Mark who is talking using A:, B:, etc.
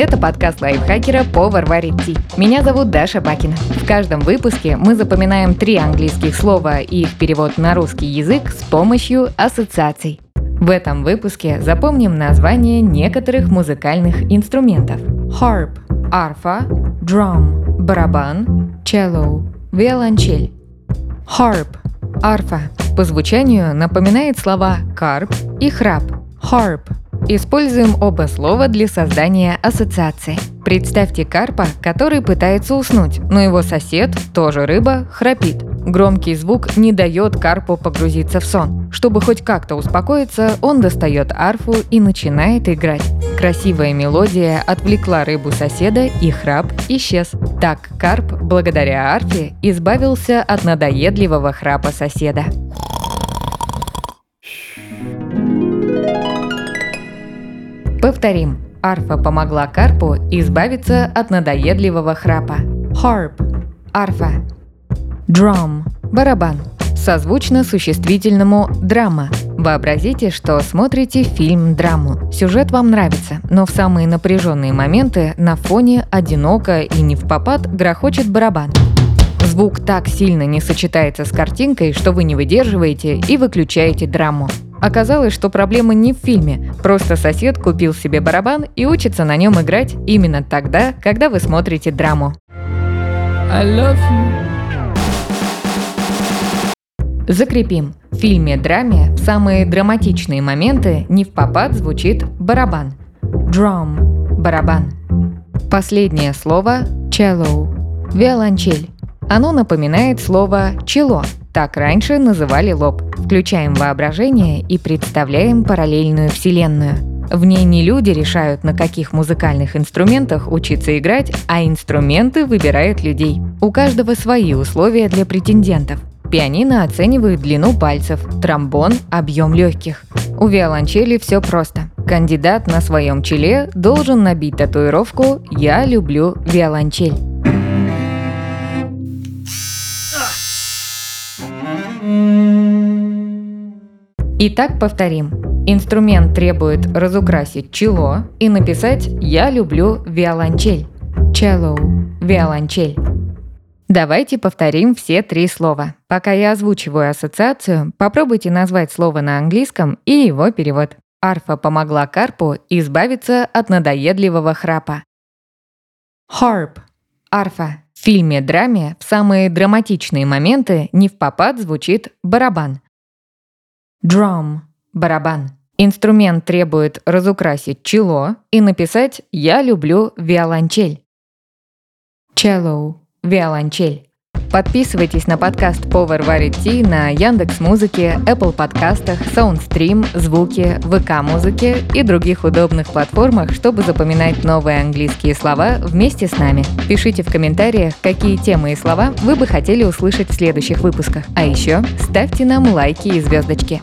A: Это подкаст лайфхакера «Повар варит ти». Меня зовут Даша Бакина. В каждом выпуске мы запоминаем три английских слова и их перевод на русский язык с помощью ассоциаций. В этом выпуске запомним название некоторых музыкальных инструментов. Harp – арфа, drum – барабан, cello – виолончель. Harp – арфа. По звучанию напоминает слова «карп» и «храп». Harp Используем оба слова для создания ассоциации. Представьте карпа, который пытается уснуть, но его сосед, тоже рыба, храпит. Громкий звук не дает карпу погрузиться в сон. Чтобы хоть как-то успокоиться, он достает арфу и начинает играть. Красивая мелодия отвлекла рыбу соседа, и храп исчез. Так карп, благодаря арфе, избавился от надоедливого храпа соседа. Повторим. Арфа помогла карпу избавиться от надоедливого храпа. Harp – арфа. Drum – барабан. Созвучно существительному «драма». Вообразите, что смотрите фильм-драму. Сюжет вам нравится, но в самые напряженные моменты на фоне одиноко и не в попад грохочет барабан. Звук так сильно не сочетается с картинкой, что вы не выдерживаете и выключаете драму. Оказалось, что проблема не в фильме, просто сосед купил себе барабан и учится на нем играть именно тогда, когда вы смотрите драму. I love you. Закрепим. В фильме-драме в самые драматичные моменты не в попад звучит барабан. Drum – барабан. Последнее слово – cello – виолончель. Оно напоминает слово «чело», так раньше называли лоб. Включаем воображение и представляем параллельную вселенную. В ней не люди решают, на каких музыкальных инструментах учиться играть, а инструменты выбирают людей. У каждого свои условия для претендентов. Пианино оценивают длину пальцев, тромбон – объем легких. У виолончели все просто. Кандидат на своем челе должен набить татуировку «Я люблю виолончель». Итак, повторим. Инструмент требует разукрасить чело и написать «Я люблю виолончель». Cello – виолончель. Давайте повторим все три слова. Пока я озвучиваю ассоциацию, попробуйте назвать слово на английском и его перевод. Арфа помогла карпу избавиться от надоедливого храпа. Harp – арфа. В фильме-драме в самые драматичные моменты не в попад звучит барабан – Drum – барабан. Инструмент требует разукрасить чело и написать «Я люблю виолончель». Cello – виолончель. Подписывайтесь на подкаст варит ти на Яндекс Музыке, Apple подкастах, Soundstream, Звуки, ВК Музыке и других удобных платформах, чтобы запоминать новые английские слова вместе с нами. Пишите в комментариях, какие темы и слова вы бы хотели услышать в следующих выпусках. А еще ставьте нам лайки и звездочки.